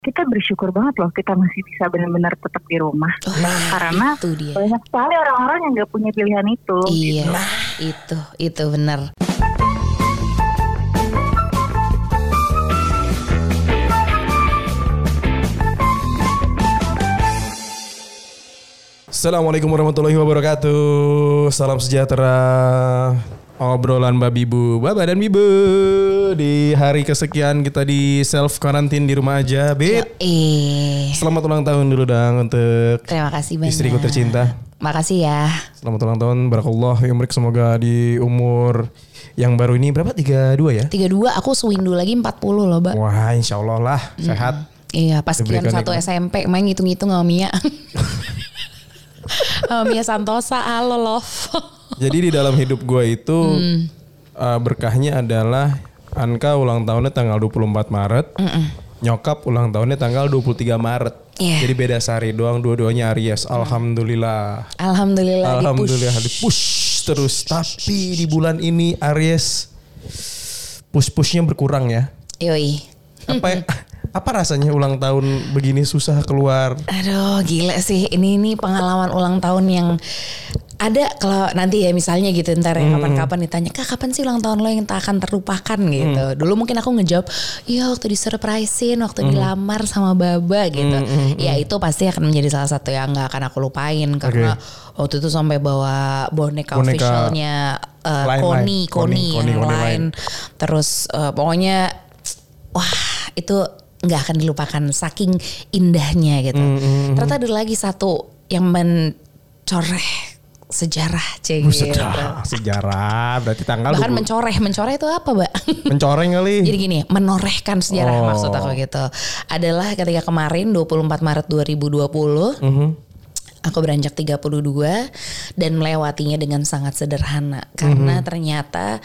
kita bersyukur banget loh kita masih bisa benar-benar tetap di rumah. Oh, Karena itu dia. banyak sekali orang-orang yang nggak punya pilihan itu. Iya, itu itu benar. Assalamualaikum warahmatullahi wabarakatuh. Salam sejahtera. Obrolan babi bu, baba dan bibu di hari kesekian kita di self quarantine di rumah aja, Bit. Eh, Selamat ulang tahun dulu dang untuk terima kasih banyak. istriku tercinta. Makasih ya. Selamat ulang tahun, barakallah ya umrik semoga di umur yang baru ini berapa? 32 ya? 32 aku swing dulu lagi 40 loh, Mbak. Wah, insya Allah lah sehat. Iya, pas kian satu. SMP main ngitung-ngitung sama Mia. Mia Santosa, halo love. Jadi di dalam hidup gue itu Hmm. uh, berkahnya adalah Anka ulang tahunnya tanggal 24 Maret. Nyokap ulang tahunnya tanggal 23 Maret. Iya. Jadi beda sehari doang dua-duanya Aries. Alhamdulillah. Alhamdulillah Alhamdulillah di-push. di-push terus. Tapi di bulan ini Aries push-pushnya berkurang ya. Yoi. Apa apa rasanya ulang tahun begini susah keluar? Aduh gila sih. Ini ini pengalaman ulang tahun yang ada kalau nanti ya misalnya gitu ntar ya kapan-kapan ditanya kak kapan sih ulang tahun lo yang tak akan terlupakan? Gitu. Dulu mungkin aku ngejawab iya waktu disurprisein waktu dilamar sama baba gitu. Ya itu pasti akan menjadi salah satu yang nggak akan aku lupain karena waktu itu sampai bawa boneka, Boneka officialnya uh, lain-lain. Koni, Koni, Koni, yang Koni, Koni lain. Terus uh, pokoknya wah itu nggak akan dilupakan saking indahnya gitu. Mm, Ternyata ada lagi satu yang mencoreh sejarah cek Buset gitu. dah, sejarah berarti tanggal Bahkan 20 mencoreh, mencoreh itu apa, Mbak? mencoreng kali. Jadi gini, menorehkan sejarah Oh. maksud aku gitu. Adalah ketika kemarin 24 Maret 2020 Mhm. aku beranjak 32 dan melewatinya dengan sangat sederhana karena Mhm. ternyata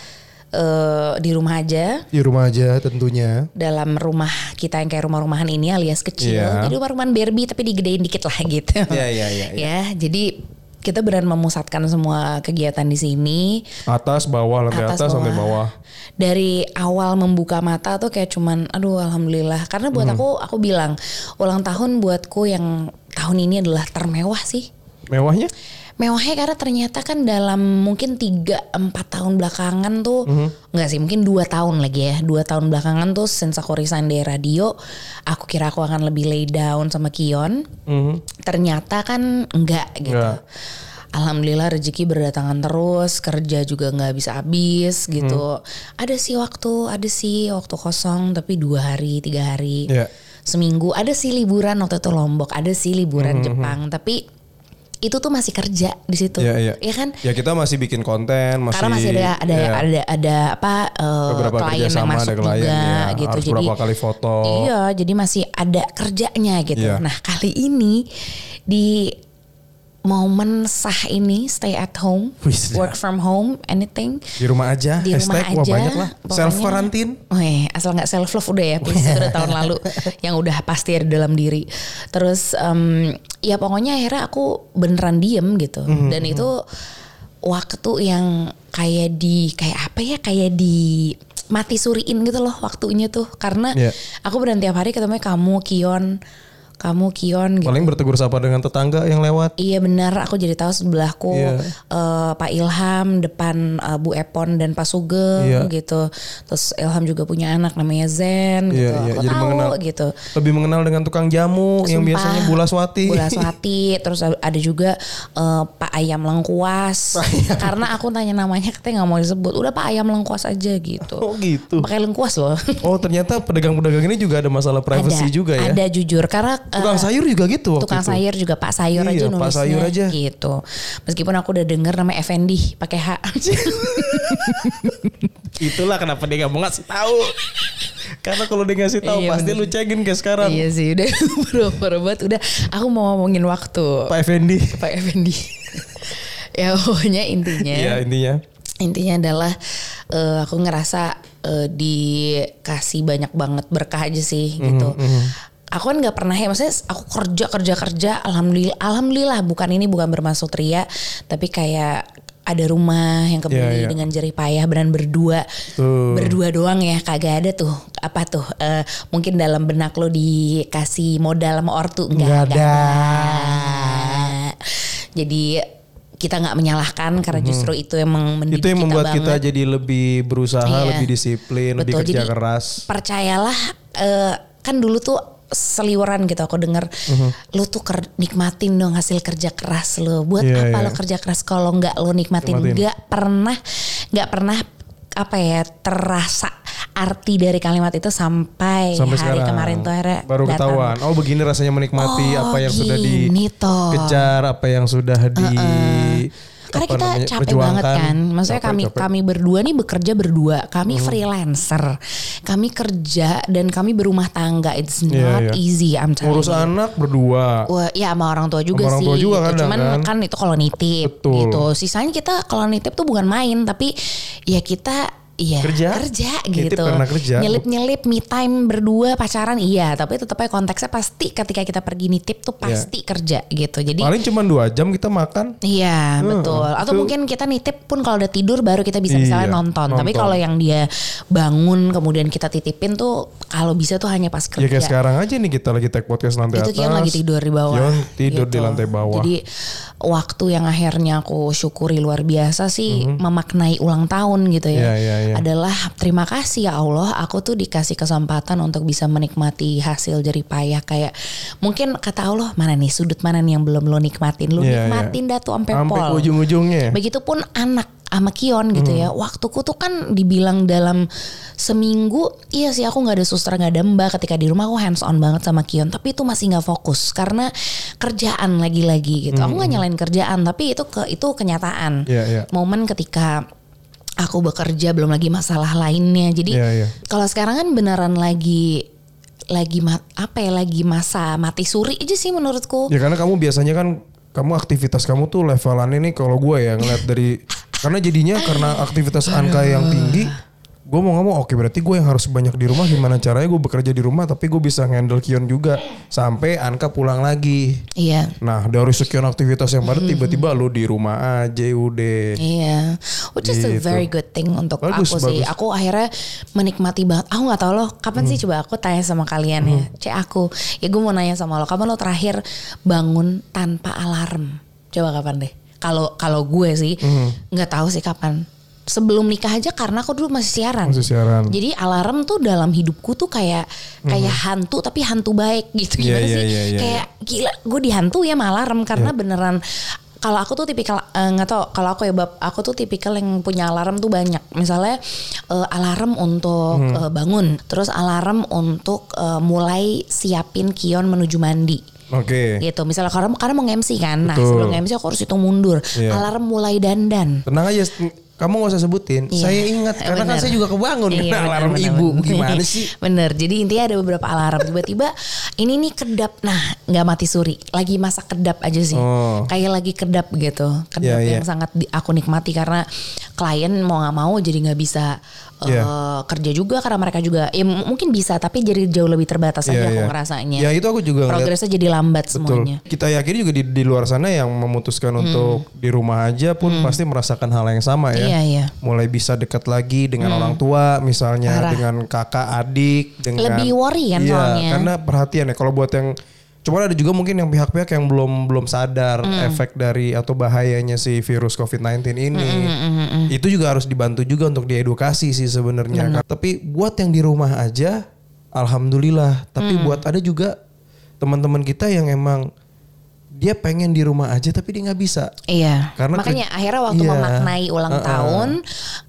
eh, di rumah aja Di rumah aja tentunya. dalam rumah kita yang kayak rumah-rumahan ini alias kecil. Iya. Jadi rumah-rumahan Barbie tapi digedein dikit lah gitu. Iya, iya, iya, iya. Ya, jadi kita beran memusatkan semua kegiatan di sini. Atas, bawah, lantai atas, sampai bawah. Dari awal membuka mata tuh kayak cuman aduh alhamdulillah. Karena buat Hmm. aku aku bilang ulang tahun buatku yang tahun ini adalah termewah sih. Mewahnya? Mewahnya karena ternyata kan dalam mungkin 3-4 tahun belakangan tuh Mhm. Enggak sih mungkin 2 tahun lagi ya 2 tahun belakangan tuh since aku resign dari radio Aku kira aku akan lebih lay down sama Kion Mhm. Ternyata kan enggak gitu Enggak. Alhamdulillah rezeki berdatangan terus Kerja juga nggak bisa habis gitu Mhm. Ada sih waktu Ada sih waktu kosong Tapi dua hari tiga hari Iya. Seminggu Ada sih liburan waktu itu Lombok Ada sih liburan Jepang Tapi itu tuh masih kerja di situ Iya, iya. ya kan Ya kita masih bikin konten, masih karena masih ada ada ya, ada ada apa eh, beberapa klien yang masuk ada klien juga ya. gitu Harus jadi berapa kali foto. iya jadi masih ada kerjanya gitu Iya. nah kali ini di momen sah ini stay at home Wis, work from home anything Di rumah aja. di rumah Hashtag, wah aja banyak lah. Self quarantine. Weh, asal nggak self love udah ya, please itu udah tahun lalu yang udah pasti ada dalam diri. Terus em, ya pokoknya akhirnya aku beneran diem gitu. Mhm, Dan itu waktu yang kayak di kayak apa ya kayak di mati suriin gitu loh waktunya tuh karena Iya. aku beneran tiap hari ketemu kamu Kion kamu Kion gitu. Paling bertegur sapa dengan tetangga yang lewat. Iya benar, aku jadi tahu sebelahku Iya. eh, Pak Ilham, depan eh, Bu Epon dan Pak Sugeng Iya. gitu. Terus Ilham juga punya anak namanya Zen gitu. Iya, iya. Aku Jadi tahu mengenal. gitu. Lebih mengenal dengan tukang jamu yang Sumpah. biasanya Bulaswati. Bulaswati, terus ada juga eh, Pak Ayam Lengkuas. Karena aku tanya namanya katanya nggak mau disebut. Udah Pak Ayam Lengkuas aja gitu. Oh gitu. Pakai lengkuas loh. Oh ternyata pedagang-pedagang ini juga ada masalah privacy ada, juga ya. Ada jujur karena eh, Tukang sayur juga gitu waktu tukang itu. sayur juga Pak Sayur aja Iya, Pak nulisnya Sayur aja. gitu. Meskipun aku udah denger namanya Effendi pakai H. Itulah kenapa dia gak mau ngasih tahu. Karena kalau dia ngasih tahu Iya, pasti bener. lu cekin kayak sekarang. iya sih udah banget udah aku mau ngomongin waktu Pak Effendi. Pak Effendi. ya pokoknya intinya Iya intinya. intinya adalah eh, aku ngerasa eh, dikasih banyak banget berkah aja sih gitu. Aku kan nggak pernah ya, maksudnya aku kerja kerja kerja, alhamdulillah, alhamdulillah bukan ini bukan bermaksud ria, tapi kayak ada rumah yang kebeli Iya, iya. dengan jerih payah dan berdua Tuh. berdua doang ya kagak ada tuh apa tuh eh, mungkin dalam benak lo dikasih modal sama ortu enggak, Nggak ada. jadi kita nggak menyalahkan karena justru itu emang mendidik. Itu yang membuat kita, banget. jadi lebih berusaha, Iya. lebih disiplin, lebih Betul, kerja jadi keras. percayalah eh, kan dulu tuh seliweran gitu aku denger Mhm. lu tuh ker- nikmatin dong hasil kerja keras lu buat Iya, apa iya. lo kerja keras kalau nggak lo nikmatin nggak pernah nggak pernah apa ya terasa arti dari kalimat itu sampai, Sampai hari sekarang kemarin tuh akhirnya baru datang. ketahuan. Oh begini rasanya menikmati Oh, apa yang sudah dikejar, apa yang sudah di Karena kita namanya, capek banget kan. Maksudnya Capek, kami capek. Hmm. kami berdua nih bekerja berdua. Kami freelancer. Kami kerja dan kami berumah tangga. It's Iya, not iya. easy. I'm telling ngurus you. anak berdua. Wah, ya sama orang tua juga Sama orang sih. tua juga gitu. kadang Cuman kan. kan. itu kalau nitip Betul. gitu. Sisanya kita kalau nitip tuh bukan main tapi ya kita Iya Kerja? gitu Nitip karena kerja. Nyelip-nyelip me time berdua pacaran iya Tapi tetap aja konteksnya pasti ketika kita pergi nitip tuh pasti kerja gitu Jadi Paling cuma dua jam kita makan. Iya Hmm, betul. Atau itu- mungkin kita nitip pun kalau udah tidur baru kita bisa misalnya Iya, nonton. Tapi nonton. kalau yang dia bangun kemudian kita titipin tuh kalau bisa tuh hanya pas Ya kerja. kayak sekarang aja nih kita lagi take podcast lantai itu atas. Kion lagi tidur di bawah. Kion tidur di gitu. lantai bawah. Jadi waktu yang akhirnya aku syukuri luar biasa sih memaknai ulang tahun gitu ya. Mhm. Iya, iya, iya. Adalah terima kasih ya Allah aku tuh dikasih kesempatan untuk bisa menikmati hasil jerih payah kayak mungkin kata Allah mana nih sudut mana nih yang belum lo nikmatin. Lo Iya, iya. nikmatin dah tuh sampai pol. ujung-ujungnya. Begitupun anak sama Kion gitu ya. Hmm. Waktuku tuh kan dibilang dalam seminggu, iya sih aku nggak ada suster nggak ada mbak. Ketika di rumah aku hands on banget sama Kion, tapi itu masih nggak fokus karena kerjaan lagi-lagi gitu. Aku nggak nyalain kerjaan, tapi itu ke itu kenyataan. Hmm. Iya, iya. Momen ketika aku bekerja belum lagi masalah lainnya. Jadi Iya, iya. kalau sekarang kan beneran lagi lagi ma- apa ya lagi masa mati suri aja sih menurutku. Ya karena kamu biasanya kan kamu aktivitas kamu tuh levelan ini kalau gue ya ngeliat dari karena jadinya karena aktivitas Anka yang tinggi gue mau ngomong oke berarti gue yang harus banyak di rumah gimana caranya gue bekerja di rumah tapi gue bisa handle Kion juga sampai Anka pulang lagi Iya. nah dari sekian aktivitas yang padat tiba-tiba lu di rumah aja udah Iya, which is a Gitu. very good thing untuk Bagus, aku sih. bagus. Aku akhirnya menikmati banget. Aku nggak tahu loh, kapan sih coba aku tanya sama kalian ya, cek aku. Ya gue mau nanya sama lo, kapan lo terakhir bangun tanpa alarm? Coba kapan deh? Kalau kalau gue sih nggak tahu sih kapan. Sebelum nikah aja karena aku dulu masih siaran. Masih siaran. Jadi alarm tuh dalam hidupku tuh kayak kayak hantu tapi hantu baik gitu. Iya, gimana iya, sih? iya, iya, kayak gila gue dihantu ya sama alarm karena beneran kalau aku tuh tipikal eh, nggak tau kalau aku ya bab aku tuh tipikal yang punya alarm tuh banyak. Misalnya eh, alarm untuk eh, bangun terus alarm untuk eh, mulai siapin kion menuju mandi. Oke. Gitu misalnya karena karena mau MC kan. Nah Betul. sebelum MC aku harus hitung mundur. Iya. alarm mulai dandan. Tenang aja kamu gak usah sebutin Iya. saya ingat karena kan bener. saya juga kebangun Iya, kena bener, alarm bener, ibu bener. gimana sih Bener, jadi intinya ada beberapa alarm. Tiba-tiba ini nih kedap, nah nggak mati suri, lagi masa kedap aja sih. Oh. Kayak lagi kedap gitu, kedap Iya, yang iya. sangat aku nikmati karena klien mau nggak mau jadi nggak bisa eh, Iya. kerja juga karena mereka juga, ya mungkin bisa tapi jadi jauh lebih terbatas aja Iya, aku iya. ngerasanya. Ya, itu aku juga. Progresnya jadi lambat Betul. semuanya. Kita yakin juga di, di luar sana yang memutuskan untuk di rumah aja pun pasti merasakan hal yang sama ya. Hmm. Iya, iya. Mulai bisa dekat lagi dengan orang tua, misalnya Parah. dengan kakak, adik, dengan Lebih worry kan iya, soalnya. karena perhatian ya. Kalau buat yang Cuman ada juga mungkin yang pihak-pihak yang belum belum sadar Hmm. efek dari atau bahayanya si virus COVID-19 ini. Hmm, Itu juga harus dibantu juga untuk diedukasi sih sebenarnya. Tapi buat yang di rumah aja alhamdulillah. Tapi Hmm. buat ada juga teman-teman kita yang emang dia pengen di rumah aja tapi dia nggak bisa. Iya. Karena Makanya ke- akhirnya waktu iya. memaknai ulang Uh-uh. tahun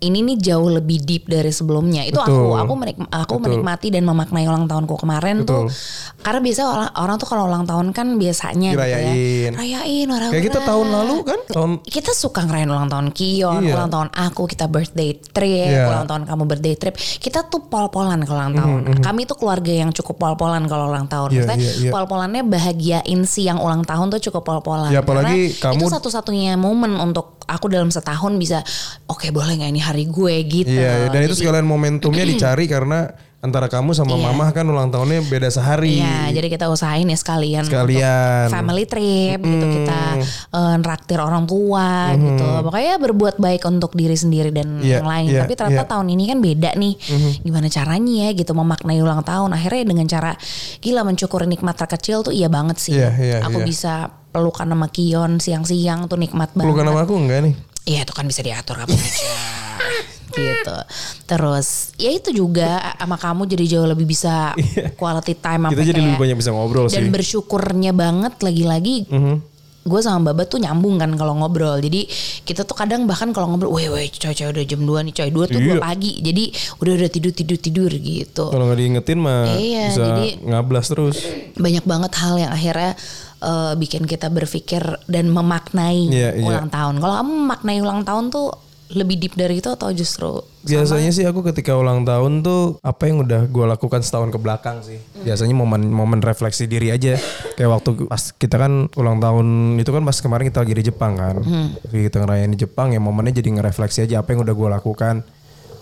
ini nih jauh lebih deep dari sebelumnya. Itu aku Betul. aku menik- aku Betul. menikmati dan memaknai ulang tahunku kemarin tuh. Betul. Karena biasa orang, orang tuh kalau ulang tahun kan biasanya Dirayain. gitu ya. Rayain orang Kayak kita tahun lalu kan tahun kita suka ngerayain ulang tahun Kion, Iya. ulang tahun aku, kita birthday trip, Iya. ulang tahun kamu birthday trip. Kita tuh pol-polan kalau ulang tahun. Kami tuh keluarga yang cukup pol-polan kalau ulang tahun. Iya, Maksudnya iya, iya. pol-polannya bahagiain si yang ulang tahun tuh cukup pol-polan. Ya, apalagi Karena kamu- itu satu-satunya momen untuk aku dalam setahun bisa oke boleh nggak ini hari gue gitu. Iya, dan itu Jadi- sekalian momentumnya dicari karena antara kamu sama Iya. mama kan ulang tahunnya beda sehari. Iya, jadi kita usahain ya sekalian, Sekalian. untuk family trip gitu kita eh, nraktir orang tua gitu. Pokoknya berbuat baik untuk diri sendiri dan Iya, yang lain. iya, Tapi ternyata iya. tahun ini kan beda nih. Gimana caranya ya gitu memaknai ulang tahun. Akhirnya dengan cara gila mensyukuri nikmat terkecil tuh iya banget sih. Iya, iya, Aku iya. bisa pelukan sama Kion siang-siang tuh nikmat banget. Pelukan sama aku enggak nih? Iya itu kan bisa diatur kapan aja. Gitu. Terus ya itu juga sama kamu jadi jauh lebih bisa quality time Kita jadi lebih banyak bisa ngobrol dan sih. Mhm. bersyukurnya banget lagi-lagi gue sama Baba tuh nyambung kan kalau ngobrol jadi kita tuh kadang bahkan kalau ngobrol weh weh coy coy udah jam 2 nih coy 2 tuh 2 Iya. pagi jadi udah udah tidur tidur tidur gitu Kalau nggak diingetin mah Iya, bisa jadi- ngablas terus. banyak banget hal yang akhirnya eh, bikin kita berpikir dan memaknai Iya, iya. ulang tahun kalau kamu memaknai ulang tahun tuh lebih deep dari itu atau justru Biasanya sih aku ketika ulang tahun tuh apa yang udah gue lakukan setahun ke belakang sih. Biasanya momen-momen refleksi diri aja. Kayak waktu pas kita kan ulang tahun itu kan pas kemarin kita lagi di Jepang kan. Jadi Kita ngerayain di Jepang ya momennya jadi ngerefleksi aja apa yang udah gue lakukan.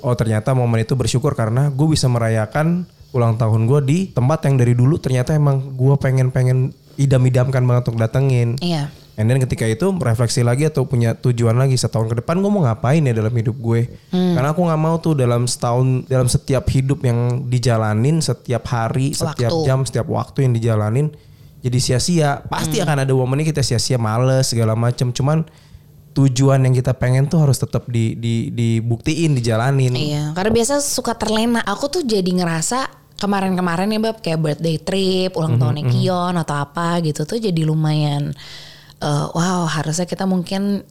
Oh ternyata momen itu bersyukur karena gue bisa merayakan ulang tahun gue di tempat yang dari dulu ternyata emang gue pengen-pengen idam-idamkan banget untuk datengin. iya And then ketika itu refleksi lagi atau punya tujuan lagi setahun ke depan gue mau ngapain ya dalam hidup gue. Hmm. Karena aku nggak mau tuh dalam setahun dalam setiap hidup yang dijalanin setiap hari, setiap Waktu. jam, setiap waktu yang dijalanin jadi sia-sia. Pasti Hmm. akan ada momennya kita sia-sia males segala macam. Cuman tujuan yang kita pengen tuh harus tetap di, di dibuktiin, dijalanin. Iya, karena biasa suka terlena. Aku tuh jadi ngerasa kemarin-kemarin ya bab kayak birthday trip, Mhm, ulang tahunnya Kion atau apa gitu tuh jadi lumayan eh, wow harusnya kita mungkin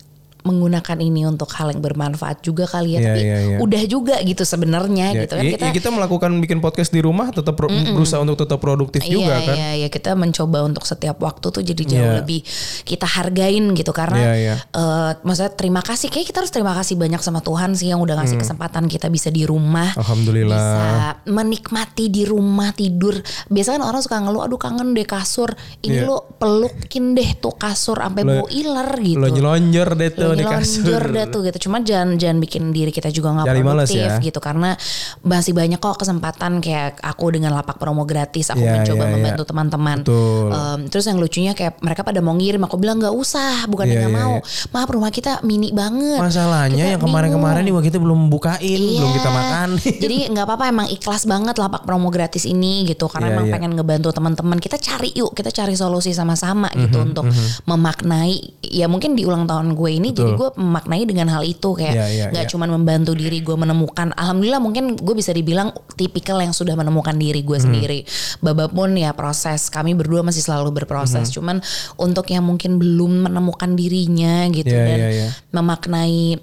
menggunakan ini untuk hal yang bermanfaat juga kali ya Iya, tapi iya, iya. udah juga gitu sebenarnya Ya, gitu kan ya- kita ya kita melakukan bikin podcast di rumah tetap pro- berusaha untuk tetap produktif juga iya, kan. Iya, iya, kita mencoba untuk setiap waktu tuh jadi jauh Iya. lebih kita hargain gitu karena Iya, iya. eh, maksudnya terima kasih kayak kita harus terima kasih banyak sama Tuhan sih yang udah ngasih kesempatan kita bisa di rumah. Hmm. Alhamdulillah. Bisa menikmati di rumah tidur. Biasanya kan orang suka ngeluh aduh kangen deh kasur. Ini Iya. lu pelukin deh tuh kasur sampai Lo- bau iler gitu. Lo nyelonjor deh tuh Lo di kasur. deh tuh gitu. Cuma jangan jangan bikin diri kita juga nggak produktif ya. gitu karena masih banyak kok kesempatan kayak aku dengan lapak promo gratis aku Iya, mencoba iya, iya. membantu teman-teman. Betul. Em, terus yang lucunya kayak mereka pada mau ngirim aku bilang nggak usah bukan Iya, nggak iya, mau. iya. Maaf rumah kita mini banget. Masalahnya Kita yang kemarin-kemarin juga kita belum bukain, belum Iya. kita makan. Jadi nggak apa-apa emang ikhlas banget lapak promo gratis ini gitu karena Iya, emang iya. pengen ngebantu teman-teman. Kita cari yuk, kita cari solusi sama-sama gitu Mhm, untuk memaknai ya mungkin di ulang tahun gue ini jadi gue memaknai dengan hal itu kayak Iya, iya, nggak iya. cuman membantu diri gue menemukan alhamdulillah mungkin gue bisa dibilang tipikal yang sudah menemukan diri gue sendiri. Baba pun ya proses kami berdua masih selalu berproses. Mhm. Cuman untuk yang mungkin belum menemukan dirinya gitu Iya, dan iya, iya. memaknai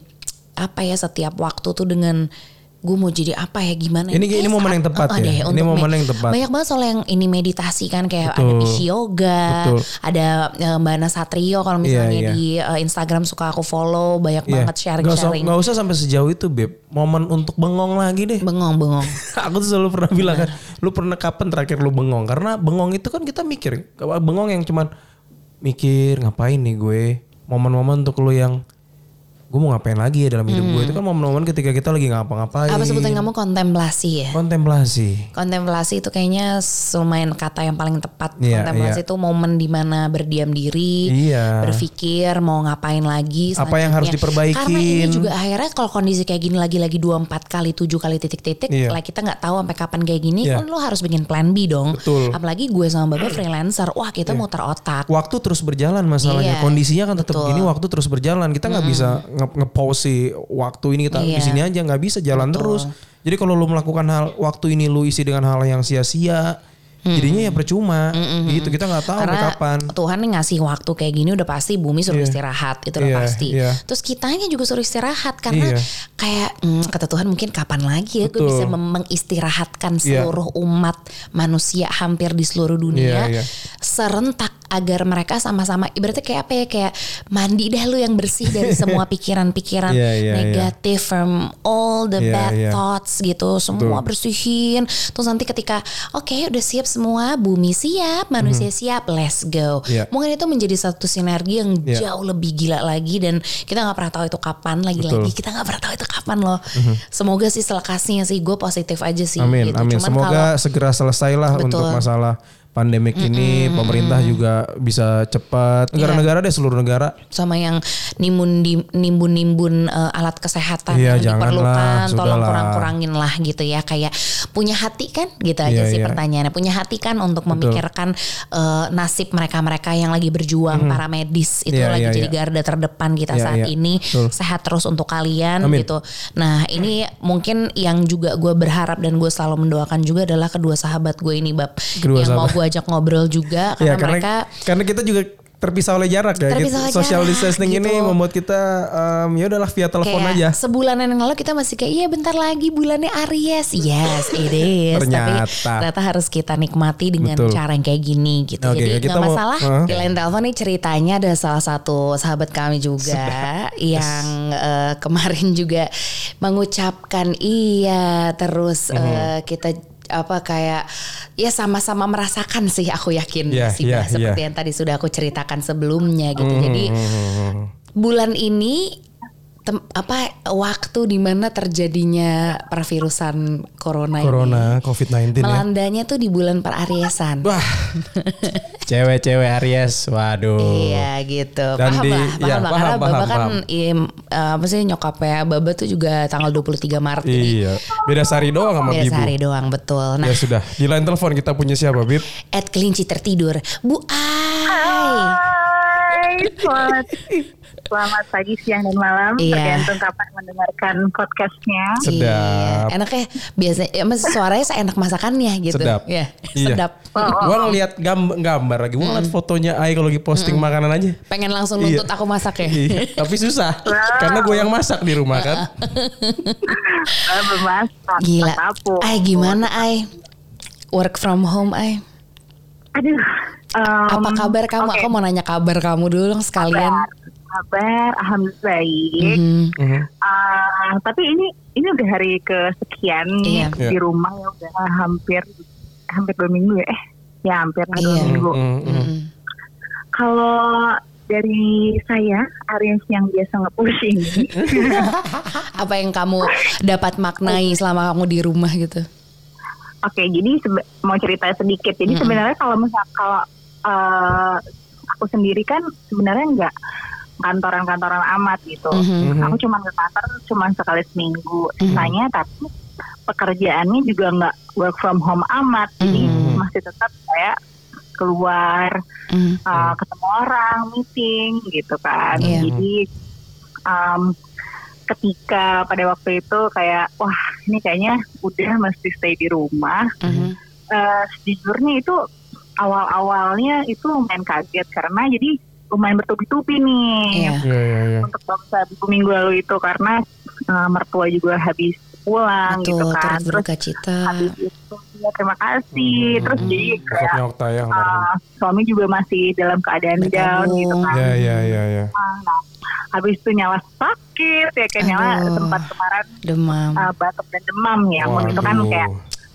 apa ya setiap waktu tuh dengan gue mau jadi apa ya gimana Ini- ini Kayak momen yang tepat eh, ya? deh, Ini momen me- yang tepat. banyak banget soal yang ini meditasi kan kayak ada Betul. Pishi Yoga Betul. ada eh, Mbak Ana Satrio kalau misalnya Iya, iya. di eh, Instagram suka aku follow banyak Iya. banget Nggak usah, sharing-sharing nggak usah sampai sejauh itu, Beb. Momen untuk bengong lagi deh. bengong bengong Aku tuh selalu pernah bilang kan, lu pernah kapan terakhir lu bengong? Karena bengong itu kan kita mikir, bengong yang cuman mikir ngapain nih gue. Momen-momen untuk lu yang gue mau ngapain lagi ya dalam hidup gue itu kan momen-momen ketika kita lagi ngapa-ngapain. apa sebutan kamu kontemplasi ya Kontemplasi. Kontemplasi itu kayaknya lumayan kata yang paling tepat. Iya, Kontemplasi iya. itu momen di mana berdiam diri, Iya. berpikir mau ngapain lagi. Apa yang harus selanjutnya. Karena ini juga akhirnya kalau kondisi kayak gini lagi-lagi dua empat kali tujuh kali titik-titik, Iya. lah kita nggak tahu sampai kapan kayak gini, Iya. kan lo harus bikin plan B dong. Betul. Apalagi gue sama Baba freelancer, wah kita muter otak. Waktu terus berjalan masalahnya. Iya, Kondisinya kan tetap betul. gini, waktu terus berjalan. Kita nggak bisa nge- nge-pause si waktu ini kita di Iya. sini aja nggak bisa jalan terus. Jadi kalau lu melakukan hal waktu ini lu isi dengan hal yang sia-sia, jadinya ya percuma. Gitu kita nggak tahu Karena kapan. Tuhan nih ngasih waktu kayak gini udah pasti bumi suruh Iya. istirahat itu udah Iya, pasti. iya. Terus kitanya juga suruh istirahat karena Iya. kayak hmm, kata Tuhan mungkin kapan lagi ya gue Betul. bisa mengistirahatkan Iya. seluruh umat manusia hampir di seluruh dunia Iya, iya. serentak agar mereka sama-sama ibaratnya kayak apa ya kayak mandi dah lu yang bersih dari semua pikiran-pikiran Iya, iya, iya. negatif from all the Iya, bad iya. thoughts gitu semua bersihin terus nanti ketika oke udah siap semua bumi siap manusia siap let's go. Iya. mungkin itu menjadi satu sinergi yang Iya. jauh lebih gila lagi dan kita nggak pernah tahu itu kapan lagi-lagi kita nggak pernah tahu itu kapan loh semoga sih selekasnya sih gue positif aja sih Amin, gitu. amin. Cuman Semoga kalau- segera selesai lah Betul. untuk masalah pandemik ini. Pemerintah juga bisa cepat. Negara-negara deh seluruh negara. sama yang nimbun nimbun nimbun eh, alat kesehatan Iya, yang diperlukan tolong sudahlah. kurang kurangin lah gitu ya kayak punya hati kan gitu aja Iya, sih iya. pertanyaannya punya hati kan untuk memikirkan eh, nasib mereka mereka yang lagi berjuang para medis itu Iya, lagi iya, jadi iya. garda terdepan kita Iya, saat iya. ini Betul. sehat terus untuk kalian Amin. gitu nah ini mungkin yang juga gue berharap dan gue selalu mendoakan juga adalah kedua sahabat gue ini bab Kedua yang mau sahabat. Gue ajak ngobrol juga Ya, karena karena mereka karena kita juga terpisah oleh jarak ya. Terpisah oleh Social jarak, distancing ini gitu. membuat kita em, ya udahlah via telepon kayak aja. sebulanan yang lalu kita masih kayak iya bentar lagi bulannya Aries yes it is Ternyata. tapi ternyata harus kita nikmati dengan Betul. cara yang kayak gini gitu Oke, jadi nggak mau- masalah Heeh. di lain telepon nih ceritanya ada salah satu sahabat kami juga yang eh, kemarin juga mengucapkan iya terus eh, kita apa kayak ya sama-sama merasakan sih aku yakin Iya, sih iya, Bah, seperti iya. yang tadi sudah aku ceritakan sebelumnya gitu jadi Hmm. bulan ini tem- apa waktu di mana terjadinya pervirusan corona, Corona, ini COVID-19 ya. melandanya tuh di bulan perariesan. Wah. Cewek-cewek Aries. Waduh. Iya gitu. Dan paham di- lah, paham iya, lah. paham, Karena Baba paham, kan paham. im, eh, apa sih nyokapnya Baba tuh juga tanggal 23 Maret. jadi Iya. Beda sehari doang sama Beda Bibu. sehari doang betul. Nah, Ya sudah. Di line telepon kita punya siapa, Bib? at kelinci tertidur. Bu Ai. Hai, selamat selamat pagi, siang dan malam. Iya. Tergantung kapan mendengarkan podcastnya. Sedap. Iya, enaknya biasanya ya, mas- suaranya seenak masakannya gitu. Sedap. Iya, Iya. sedap. Gua ngeliat gambar, gambar lagi. Gua ngeliat fotonya Ai kalau lagi posting makanan aja. Pengen langsung Iya. nuntut aku masak ya. Iya, tapi susah. Karena gue yang masak di rumah kan. Saya. Gila. Ay gimana Ay? Work from home Ay. Aduh. em, Apa kabar kamu? oke. Aku mau nanya kabar kamu dulu dong sekalian. Kabar, kabar, alhamdulillah baik. Mhm. Mhm. Ah, tapi ini ini udah hari kesekian nih Iya. di rumah ya udah hampir hampir dua minggu ya. Eh, ya hampir lah dua Iya. minggu. Mhm. Mhm. Kalau dari saya Aries yang biasa nge-push ini, Apa yang kamu dapat maknai selama kamu di rumah gitu? Oke, jadi sebe- mau cerita sedikit. Jadi Mm-mm. sebenarnya kalau misal kalau eh, aku sendiri kan sebenarnya nggak kantoran-kantoran amat gitu. Mhm. Mhm. Aku cuma ke kantor cuma sekali seminggu. Mhm. Sisanya tapi pekerjaannya juga nggak work from home amat. Jadi Mhm. masih tetap saya keluar Mhm. uh, ketemu orang, meeting gitu kan. Iya. Jadi um, ketika pada waktu itu kayak wah ini kayaknya udah mesti stay di rumah. Mhm. Eh, sejujurnya itu awal-awalnya itu lumayan kaget karena jadi lumayan bertubi-tubi nih Iya. Iya, iya, iya. untuk bangsa minggu minggu lalu itu karena eh, mertua juga habis pulang gitu Betul, kan. turut Terus cita. habis itu ya terima kasih. Hmm. Terus jadi kayak Maksudnya Okta ya uh, suami juga masih dalam keadaan down Bergabung. gitu kan. Iya, iya, iya, iya. Nah, habis itu nyala sakit ya kan nyala Aduh. sempat kemarin Demam. uh, batuk dan demam ya. Ampun, itu kan Waduh. kayak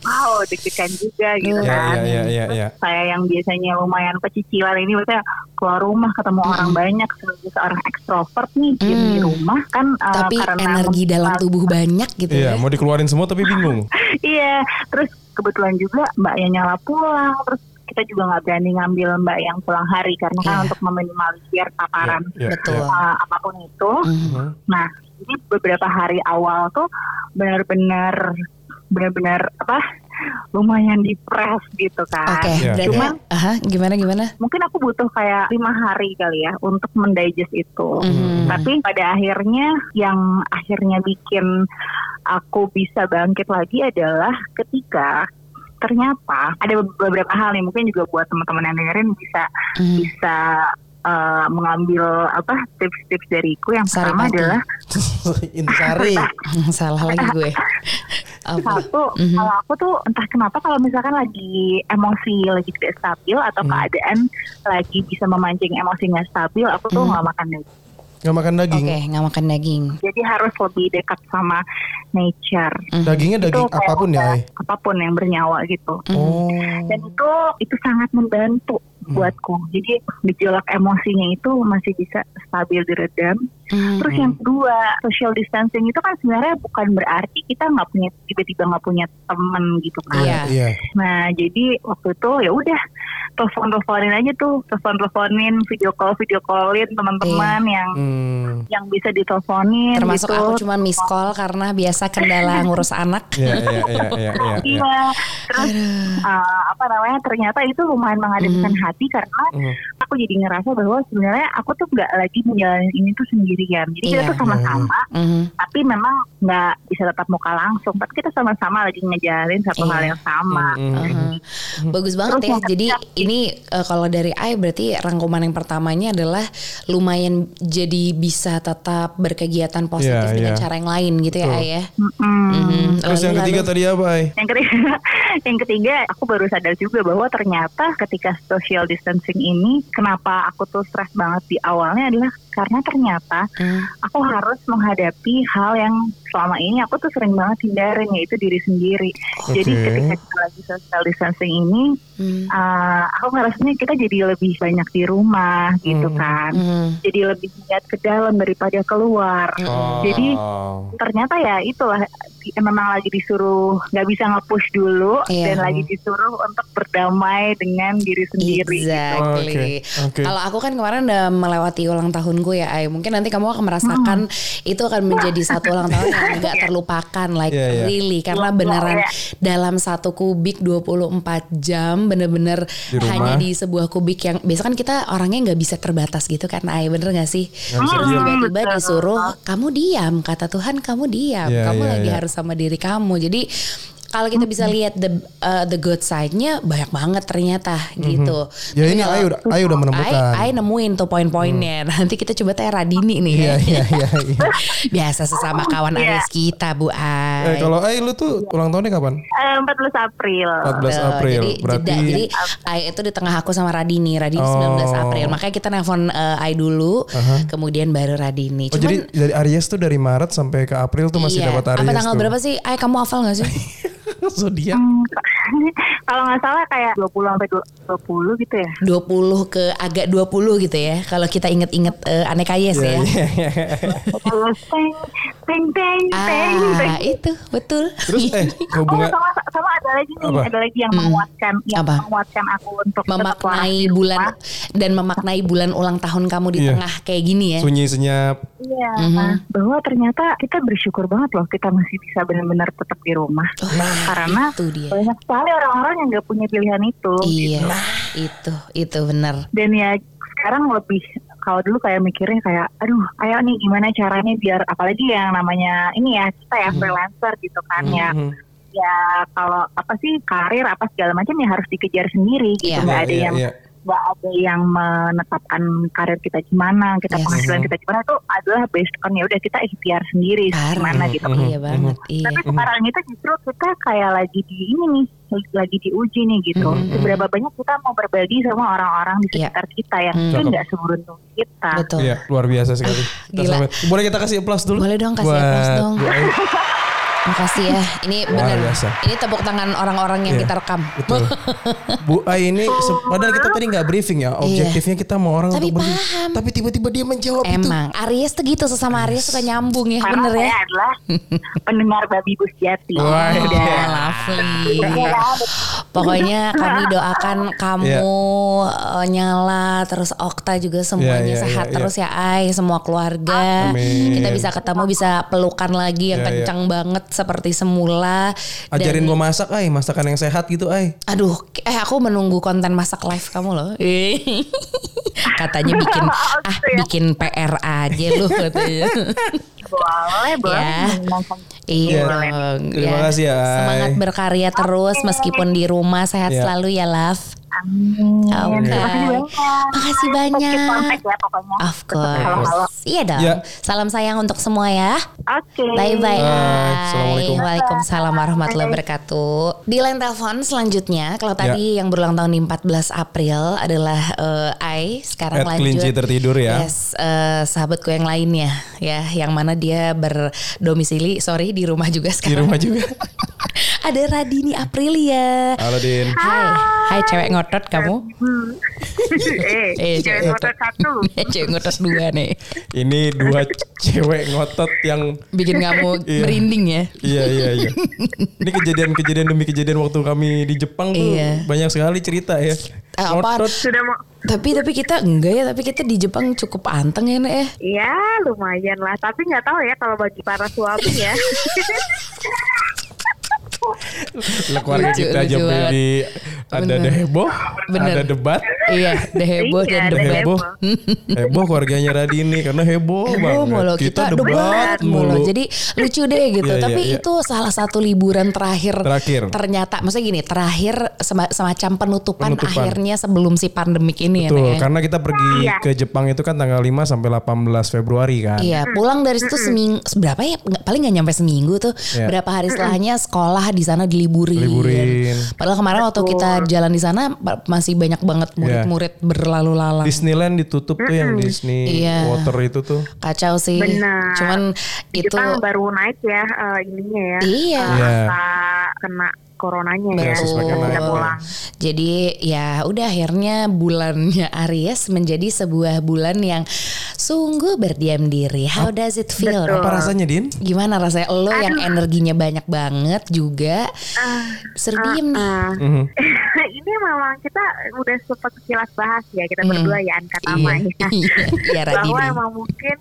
wow deg-degan juga gitu. Iya, kan. iya, iya, iya. Saya yang biasanya lumayan pecicilan ini maksudnya keluar rumah ketemu orang banyak sebagai seorang ekstrovert nih diem di Hmm. rumah kan uh, Tapi karena energi dalam tubuh banyak gitu Iya, ya. mau dikeluarin semua tapi bingung. Iya, terus kebetulan juga mbaknya nyala pulang, terus kita juga nggak berani ngambil mbak yang pulang hari karena kan Iya. untuk meminimalisir paparan Iya, Betul. iya. uh, apa pun itu. Mhm. Mhm. Nah, jadi beberapa hari awal tuh benar-benar benar-benar apa lumayan depres gitu kan. Oke, Iya. berarti Cuman aha, gimana gimana? mungkin aku butuh kayak lima hari kali ya untuk mendigest itu. Mhm. Tapi pada akhirnya yang akhirnya bikin aku bisa bangkit lagi adalah ketika ternyata ada beberapa hal nih mungkin juga buat teman-teman yang dengerin bisa Mhm. bisa uh, mengambil apa tips-tips dariku yang pertama Saripati. adalah Intisari. Salah lagi gue. Apa? Satu, kalau aku tuh entah kenapa kalau misalkan lagi emosi lagi tidak stabil atau keadaan lagi bisa memancing emosi nggak stabil, aku tuh nggak makan daging. Nggak makan daging. Oke, nggak makan daging. Jadi harus lebih dekat sama nature. Dagingnya daging Itu apa pun ya. Apa pun yang bernyawa gitu. Oh. Dan itu itu sangat membantu buatku. Jadi gejolak emosinya itu masih bisa stabil diredam. Hmm. Terus yang kedua, social distancing itu kan sebenarnya bukan berarti kita nggak punya tiba-tiba nggak punya temen gitu kan. Iya. Iya. Nah jadi waktu itu ya udah telepon teleponin aja tuh, telepon teleponin, video call video callin teman-teman yang Hmm. yang bisa diteleponin. Termasuk gitu. aku cuma miss call karena biasa kendala ngurus anak. Iya, iya, iya, iya, iya, iya. Iya, terus uh, apa namanya ternyata itu lumayan menghadirkan Hmm. hati karena Hmm. aku jadi ngerasa bahwa sebenarnya aku tuh nggak lagi menjalani ini tuh sendirian. Jadi kita Iya. tuh sama-sama, Mhm. tapi memang nggak bisa tetap muka langsung. Tapi kita sama-sama lagi ngejalanin satu Iya. hal yang sama. Hmm. Mhm. Bagus banget Terus ya. Jadi ini eh, kalau dari Ai berarti rangkuman yang pertamanya adalah lumayan jadi bisa tetap berkegiatan positif Iya, dengan iya. cara yang lain gitu ya Betul. Ai ya. Mm-mm. Mhm. Terus Lalu- yang ketiga lalu- tadi apa, Ai? Yang ketiga, yang ketiga aku baru sadar juga bahwa ternyata ketika social distancing ini, kenapa aku tuh stres banget di awalnya adalah karena ternyata Hmm. aku harus menghadapi hal yang selama ini aku tuh sering banget hindarin yaitu diri sendiri. Jadi Oke. ketika kita lagi social distancing ini, Hmm. uh, aku ngerasanya kita jadi lebih banyak di rumah gitu Hmm. kan. Hmm. Jadi lebih lihat ke dalam daripada keluar. Oh. Jadi ternyata ya itulah di- memang lagi disuruh nggak bisa nge-push dulu Iya. dan lagi disuruh untuk berdamai dengan diri sendiri. gitu. Exactly. Oke, oke. Kalau aku kan kemarin udah melewati ulang tahunku ya, Ay. Mungkin nanti kamu akan merasakan itu akan menjadi satu ulang tahun yang nggak terlupakan, like Iya, iya. really, karena Iya, beneran iya. dalam satu kubik 24 jam, bener-bener Di rumah. hanya di sebuah kubik yang biasa kan kita orangnya nggak bisa terbatas gitu kan, Ay. Bener gak sih? diam. tiba-tiba Betul. disuruh kamu diam, kata Tuhan kamu diam, Iya, kamu iya, lagi iya. harus sama diri kamu. Jadi kalau kita bisa lihat the uh, the good side-nya banyak banget ternyata gitu. Ya ini kalau- udah, Ai udah menemukan. Ai nemuin tuh poin-poinnya. Nanti kita coba tanya Radini nih Iya, ya. iya, iya, iya. Biasa sesama kawan Iya. Aries kita Bu Eh, Ai. kalau Ai lu tuh ulang tahunnya kapan? Eh, 14 April. 14 Tuh, April. Jadi Berarti jeda. Jadi Ai itu di tengah aku sama Radini. Radini 19 Oh. April. Makanya kita nelpon eh, Ai dulu, kemudian baru Radini. Oh jadi dari Aries tuh dari Maret sampai ke April tuh masih iya. dapat Aries Apa tanggal tuh. berapa sih? Ai kamu hafal gak sih? Zodiak. Hmm, kalau nggak salah kayak 20 sampai 20 gitu ya. 20 ke agak 20 gitu ya. Kalau kita inget-inget eh, aneka yes Iya, ya. iya, iya. Teng teng teng teng. teng. Ah, itu betul. Terus eh Oh, hubungan sama, sama ada lagi nih, Apa? ada lagi yang menguatkan, yang Apa? menguatkan aku untuk memaknai bulan rumah. dan memaknai bulan ulang tahun kamu di Iya. tengah kayak gini ya. sunyi senyap. Iya, Mhm. bahwa ternyata kita bersyukur banget loh kita masih bisa benar-benar tetap di rumah. Nah, Karena itu dia. banyak sekali orang-orang yang nggak punya pilihan itu. Iya, itu itu benar. Dan ya sekarang lebih kalau dulu kayak mikirnya kayak, aduh, ayo nih gimana caranya biar apalagi yang namanya ini ya kita ya freelancer gitu kan ya. Mhm. Ya kalau apa sih karir apa segala macam ya harus dikejar sendiri gitu. Iya. Nggak Iya, ada iya, yang iya. Nggak ada yang menetapkan karir kita gimana, kita Yes. penghasilan kita gimana itu adalah based on ya udah kita ikhtiar sendiri Parah. gimana gitu. Mhm. Iya banget. Iya. Tapi sekarang itu justru kita kayak lagi di ini nih, lagi diuji nih gitu. Mhm. Seberapa banyak kita mau berbagi sama orang-orang di Iya. sekitar kita yang Hmm. mungkin Cakep. nggak seberuntung kita. Betul. Iya, luar biasa sekali. Kita gila. Boleh kita kasih plus dulu? Boleh dong kasih Buat applause dong. Bu. Makasih ya. Ini benar. Ini tepuk tangan orang-orang yang Iya. kita rekam. Betul. Bu Ai ini se- padahal kita tadi nggak briefing ya. Objektifnya kita mau orang Iya. Tapi untuk briefing. paham. Tapi tiba-tiba dia menjawab itu. Emang Aries tuh gitu sesama Aries suka nyambung ya, Karena bener ya. saya adalah pendengar babi jati. Wah, Oh, iya. lovely. Iya? Pokoknya kami doakan kamu eh, nyala terus Okta juga semuanya Iya, iya, sehat iya, terus ya Ai semua keluarga. Amin. Kita bisa ketemu bisa pelukan lagi yang Iya, iya. kencang banget seperti semula. Dan- Ajarin gua masak, Ai. Masakan yang sehat gitu, Ai. Aduh, eh aku menunggu konten masak live kamu loh. katanya bikin ah ya. bikin PR aja lu katanya. Boleh, boleh. Ya. Iya, Boleh. dong. Terima kasih ya. Semangat berkarya terus meskipun di rumah sehat Iya. selalu ya, Love. Amin. Oke. Terima kasih banyak. Makasih banyak. ya pokoknya. Of course. Halo-halo. Iya dong. Ya. Salam sayang untuk semua ya. Oke. Bye bye. Bye. Assalamualaikum. Waalaikumsalam warahmatullahi wabarakatuh. Di line telepon selanjutnya, kalau tadi yang berulang tahun di 14 April adalah eh, Ai, sekarang At lanjut. kelinci tertidur ya. Yes, eh, sahabatku yang lainnya ya, yang mana dia berdomisili, sorry di rumah juga Di sekarang. rumah juga. Ada Radini Aprilia. Halo Din. Hai, hai cewek ngotot kamu. Hmm. eh, Eh, cewek ngotot satu. cewek ngotot dua nih. Ini dua cewek ngotot yang Bikin kamu Iya. merinding ya. Iya iya iya. Ini kejadian-kejadian demi kejadian waktu kami di Jepang tuh Iya. banyak sekali cerita ya. Eh? Ngotot. Sudah mau Tapi tapi kita enggak ya, tapi kita di Jepang cukup anteng ya, Nek ya. Ya lumayan lah, tapi nggak tahu ya kalau bagi para suami ya. Lah keluarga Lucu, kita aja lucu banget. di ada Bener. heboh, Bener. ada debat, Iya, deh heboh Iya, dan debat. heboh. heboh keluarganya Radini karena heboh, Heboh banget. mulu kita, debat mulu. Jadi lucu deh gitu. Iya, iya, Tapi iya. itu salah satu liburan terakhir. Terakhir. Ternyata maksudnya gini, terakhir sema- semacam penutupan, Penutupan. akhirnya sebelum si pandemik ini Betul, ya. Nek, ya. karena kita pergi Iya. ke Jepang itu kan tanggal 5 sampai 18 Februari kan. Iya, pulang dari situ seminggu berapa ya? Paling nggak nyampe seminggu tuh. Iya. Berapa hari setelahnya sekolah di sana diliburin. Liburin. Padahal kemarin waktu kita jalan di sana masih banyak banget murid-murid berlalu lalang. Disneyland ditutup tuh yang Disney Iya. Water itu tuh. Kacau sih. Benar. Cuman Di itu Jepang baru naik ya eh, ininya ya. Iya. Iya. angka kena coronanya ya. Udah pulang. Jadi ya udah akhirnya bulannya Aries menjadi sebuah bulan yang sungguh berdiam diri. How does it feel? Betul. Apa rasanya Din? Gimana rasanya lo yang energinya banyak banget juga suruh diem nih. Ah, Mhm. ini memang kita udah sempat sekilas bahas ya kita berdua ya angkat nama Iya, ya. iya, iya bahwa emang mungkin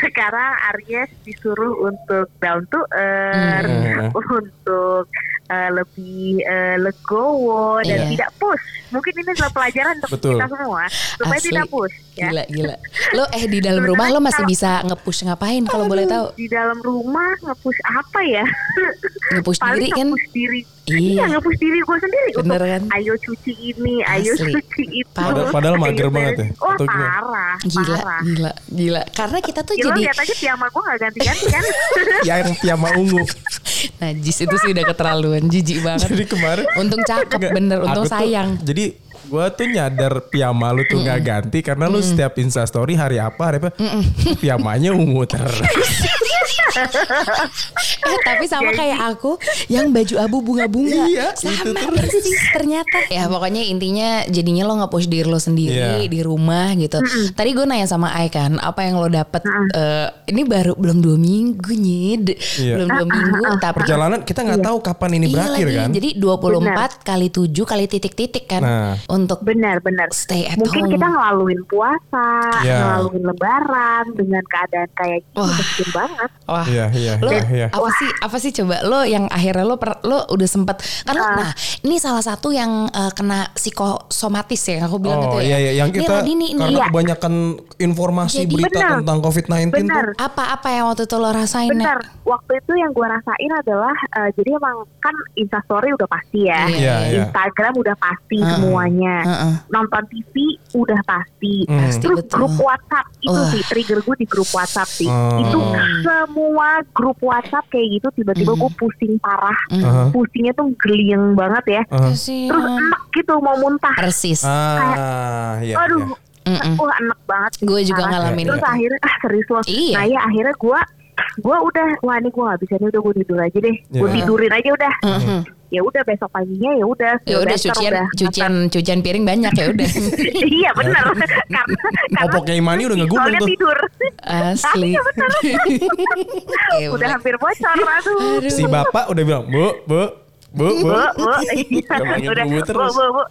sekarang Aries disuruh untuk down to earth, Hmm. untuk eh, lebih eh, legowo dan Iya. tidak push. Mungkin ini adalah pelajaran untuk Betul. kita semua supaya Asli. tidak push. Ya. Gila, gila. Lo eh di dalam rumah lo masih bisa nge-push ngapain kalau boleh tahu? Di dalam rumah nge-push apa ya? Nge-push diri kan? nge-push diri. Iya. Iya, nge-push diri gue sendiri Bener untuk kan? ayo cuci ini, ayo Asli. cuci itu. Padahal- padahal ayo mager banget ya? beres. Wah, Atau gimana? parah. Gila, parah. gila, gila. Karena kita tuh Ya, lo jadi lihat aja piyama gue gak ganti-ganti kan. Ya, yang piyama ungu. najis itu sih udah keterlaluan, jijik banget. Jadi kemarin Untung cakep Enggak, bener, untung tuh- sayang. jadi gua tuh nyadar piyama lu tuh nggak ganti karena lu setiap insta story hari apa hari apa piyamanya ungu terus. Eh tapi sama kayak aku yang baju abu bunga-bunga. Iya, itu sama persis ternyata. Ya pokoknya intinya jadinya lo nge-push diri lo sendiri Iya. di rumah gitu. Tadi gue nanya sama Ai kan, apa yang lo dapet eh, ini baru belum dua minggu nyid. Iya. Belum dua minggu tapi Perjalanan kita nggak tahu kapan ini Iya berakhir lagi. kan. Jadi 24 kali 7 kali titik-titik kan Nah. untuk Benar-benar. stay at Mungkin home. kita ngelaluin puasa, Ya. ngelaluin lebaran dengan keadaan kayak gitu Wah. banget. Wah, Iya, iya, lo iya, iya. apa sih apa sih coba lo yang akhirnya lo per- lo udah sempet kan lo- nah ini salah satu yang eh, kena psikosomatis ya yang aku bilang Oh itu ya. iya, iya. yang Ini kita Radini nih. karena Iya. kebanyakan informasi Jadi- berita Benar. tentang COVID-19 Benar. tuh. apa-apa yang waktu itu lo rasain? Bentar, waktu itu yang gue rasain adalah eh, jadi emang kan Instastory udah pasti ya, Iya, Iya, iya. Instagram udah pasti Heeh. semuanya, Heeh. nonton TV udah pasti, Hmm. Pasti, terus betul. grup WhatsApp itu Wah. sih trigger gue di grup WhatsApp sih, Oh. itu semua grup WhatsApp kayak gitu tiba-tiba gue pusing parah, Aha. pusingnya tuh geliang banget ya. Kasihan. terus enak gitu mau muntah, persis Ah, iya. aduh, iya. Mm-mm. wah enak banget. Gue juga ngalamin Terus akhirnya ah serius loh. Iya. Nah ya akhirnya gue gue udah wah ini gue gak bisa nih udah gue tidur aja deh. Gue Iya. tidurin aja udah. Mhm. Ya udah besok paginya ya udah. ya udah cucian udah. cucian cucian piring banyak ya udah iya benar. karena karena Popoknya Imani udah soalnya tuh. tidur. asli Iya udah hampir bocor aduh. Si bapak udah bilang, "Bu, Bu, Bu, Bu." Bu, bu, Udah bu bu, bu.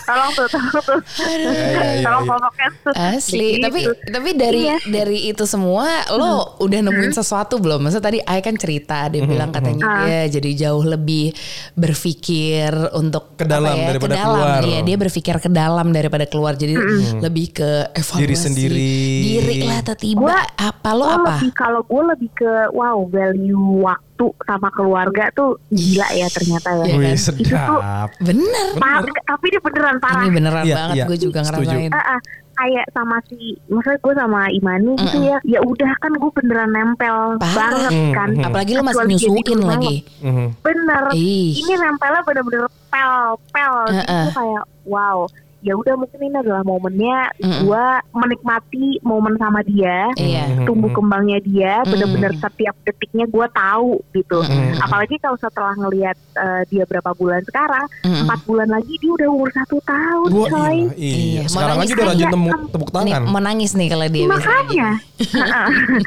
Tolong tuh, tolong tuh. iya, iya, Tolong iya. tuh. Asli, Begitu. tapi tapi dari Iya. dari itu semua lo udah nemuin sesuatu belum? Masa tadi Ai kan cerita dia bilang katanya Ah. dia jadi jauh lebih berpikir untuk Ke dalam ya, daripada ke dalam. keluar. Iya, dia berpikir ke dalam daripada keluar. Jadi lebih ke evaluasi Diri sendiri. Diri lah tiba Gua- apa lo apa? lebih kalau gue lebih ke wow value waktu waktu sama keluarga tuh gila ya ternyata ya. Iya Wih, kan? sedap. Bener. Parah, tapi ini beneran parah. Ini beneran Iya, banget iya. gue juga Setuju. ngerasain. Ah, ah, kayak sama si maksudnya gue sama Imani gitu ya ya udah kan gue beneran nempel Parah. banget kan Mm, Apalagi lu masih nyusuin lagi. Mhm. bener Ih. ini nempelnya bener-bener pel pel Jadi Heeh. gue kayak wow ya udah mungkin ini adalah momennya Mm-mm. gue menikmati momen sama dia. Mhm. tumbuh kembangnya dia Mm. bener-bener setiap detiknya gue tahu gitu Mm-mm. apalagi kalau setelah ngelihat eh, dia berapa bulan sekarang empat bulan lagi dia udah umur satu tahun Wah, coy iya, iya. Iya, Sekarang aja udah rajin Iya, tepuk, Nih, tangan. mau nangis nih kalau dia makanya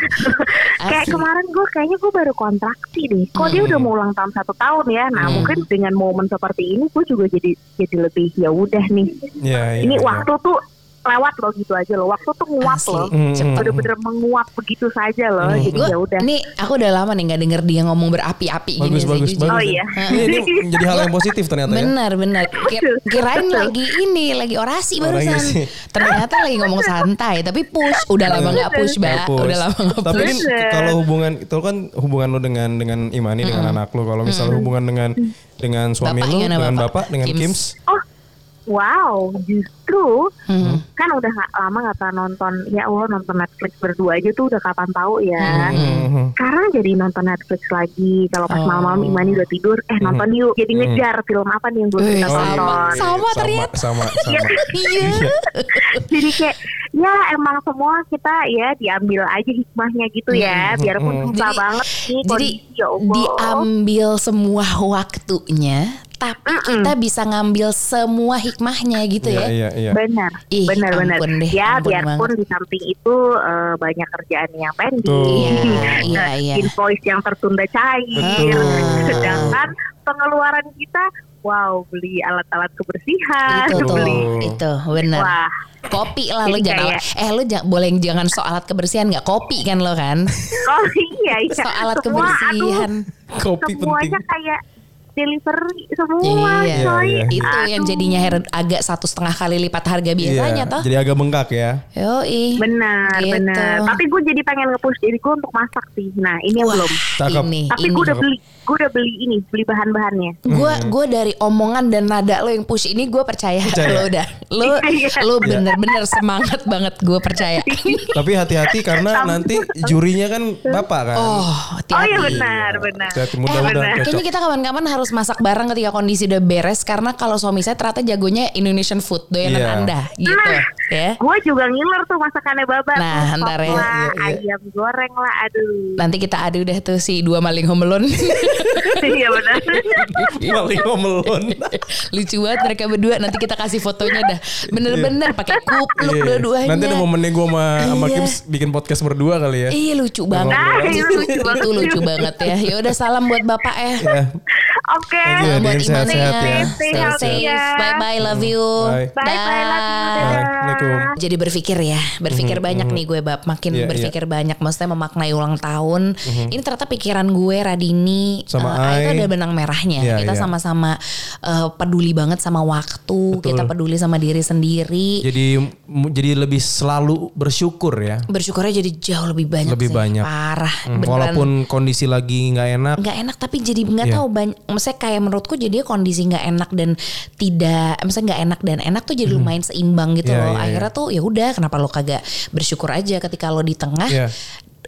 kayak Asik. kemarin gue kayaknya gue baru kontraksi deh kok dia Hmm. udah mau ulang tahun satu tahun ya nah Hmm. mungkin dengan momen seperti ini gue juga jadi jadi lebih ya udah nih Iya, iya, ini iya. waktu tuh lewat loh gitu aja loh waktu tuh nguap Asli. loh Hmm, bener-bener menguap begitu saja loh Hmm. jadi ya udah nih aku udah lama nih nggak denger dia ngomong berapi-api gini Bagus, sih, bagus, bagus. Oh, iya. Ini, ini menjadi hal yang positif ternyata ya. Benar, benar. Kir- Betul, kirain lagi ini, lagi orasi Oh, lagi barusan. sih. Ternyata lagi ngomong santai, tapi push. Udah lama nggak push, Mbak. push. Udah lama nggak Tapi push. kan Bener. kalau hubungan itu kan hubungan lu dengan dengan Imani dengan anak lu. Kalau misalnya hubungan dengan dengan suami Bapak gimana, dengan Bapak? bapak, dengan Kims. Kims. oh wow justru Hmm. kan udah gak lama gak pernah nonton ya Allah nonton Netflix berdua aja tuh udah kapan tahu ya Mhm. sekarang jadi nonton Netflix lagi kalau pas Oh. malam-malam Imani udah tidur eh nonton yuk jadi ngejar film apa nih yang belum Eh, kita Oh, iya, tonton iya, iya. Sama ternyata. Sama, sama. Iya. jadi kayak ya emang semua kita ya diambil aja hikmahnya gitu ya biarpun Hmm. susah Jadi- banget nih Jadi kondisi ya Allah diambil semua waktunya, tapi kita bisa ngambil semua hikmahnya gitu Iya, ya. iya, iya. benar Ih, benar benar deh, ya ampun biarpun banget. di samping itu eh, banyak kerjaan yang pending Iya, iya, iya. invoice yang tertunda cair Betul. sedangkan pengeluaran kita wow beli alat-alat kebersihan Itu tuh, beli itu benar. wah Kopi lah Jadi jangan kayak- eh lu jangan boleh jangan soal alat kebersihan nggak kopi kan lo kan oh iya iya soal alat Semua, kebersihan aduh, Kopi penting. semuanya kayak delivery semua Iya, coy iya. itu yang Aduh. jadinya her- agak satu setengah kali lipat harga biasanya Iya, toh Jadi agak bengkak ya. Yoi. benar Gitu. benar tapi gue jadi pengen nge-push diri gue untuk masak sih nah ini yang Wah, belum Cakep. ini tapi gue udah beli gue udah beli ini beli bahan-bahannya gue gue dari omongan dan nada lo yang push ini gue percaya, Percaya. lo udah lo Iya. lo bener-bener semangat banget gue percaya Tapi hati-hati karena nanti jurinya kan bapak kan. oh oh hati-hati iya benar benar Hati-hati, Eh, mudah-mudahan benar. kayaknya kita kapan-kapan harus masak bareng ketika kondisi udah beres karena kalau suami saya ternyata jagonya Indonesian food doyanan Iya. anda gitu Nah. ya gue juga ngiler tuh masakannya baba Nah, ntar ya. Iya, iya. ayam goreng lah aduh nanti kita adu deh tuh si dua maling home alone iya benar Paling ngomelon. lucu banget mereka berdua nanti kita kasih fotonya dah bener-bener pakai kupluk Iya. dua-duanya Nanti ada momennya gue sama, sama Iya. Kims bikin podcast berdua kali ya. Iya lucu banget. Nah, lucu banget. Itu lucu banget ya. Ya udah salam buat bapak ya. Oke Thank you, Salam buat Adin. Sehat-sehat ya. Stay Stay healthy safe. ya. Bye bye. Love you. Bye. bye bye love you. Assalamualaikum. Jadi berpikir ya, berpikir banyak nih gue bab, makin Iya, berpikir banyak, maksudnya memaknai ulang tahun. Ini ternyata pikiran gue Radini, Sama eh, Ai itu ada benang merahnya. Iya, kita iya. sama-sama eh, peduli banget sama waktu, Betul. kita peduli sama diri sendiri. Jadi jadi lebih selalu bersyukur ya. Bersyukurnya jadi jauh lebih banyak Lebih sih. banyak. Parah. Hmm, beneran. Walaupun kondisi lagi nggak enak. nggak enak tapi jadi nggak Iya. tahu banyak maksudnya kayak menurutku jadi kondisi nggak enak dan tidak maksudnya nggak enak dan enak tuh jadi lumayan seimbang gitu Iya, loh iya, iya. akhirnya tuh ya udah kenapa lo kagak bersyukur aja ketika lo di tengah Iya.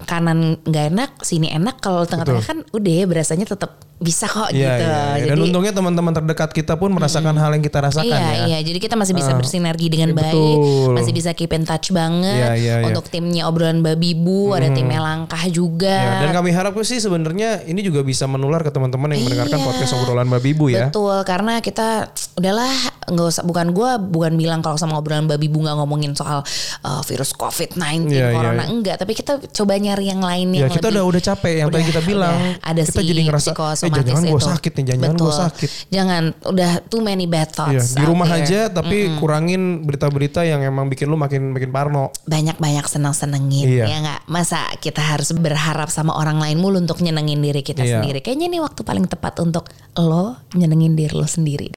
kanan nggak enak sini enak kalau tengah-tengah kan udah ya berasanya tetap bisa kok Iya, gitu iya, iya. Dan jadi untungnya teman-teman terdekat kita pun merasakan hal yang kita rasakan Iya ya. iya jadi kita masih bisa bersinergi dengan iya, baik betul. masih bisa keep in touch banget Iya, iya, iya. untuk timnya obrolan babi bu ada timnya langkah juga Ya, dan kami harap sih sebenarnya ini juga bisa menular ke teman-teman yang mendengarkan Iya. podcast obrolan Babi Ibu ya. Betul, karena kita udahlah nggak usah bukan gua bukan bilang kalau sama obrolan babi bunga ngomongin soal uh, virus COVID-19 Iya, iya, corona iya. enggak, tapi kita coba nyari yang lain Ya yang kita lebih udah udah capek yang tadi udah- kita bilang. udah ada kita si jadi ngerasa eh psikosomatis jangan gue sakit nih, jangan gue sakit. Jangan udah too many bad Iya, thoughts. di out rumah there. aja tapi kurangin berita-berita yang emang bikin lu makin makin parno. banyak-banyak senang-senengin Iya. ya nggak masa kita harus berharap sama orang lain mulu untuk nyenengin diri kita Iya. sendiri kayaknya ini waktu paling tepat untuk lo nyenengin diri lo sendiri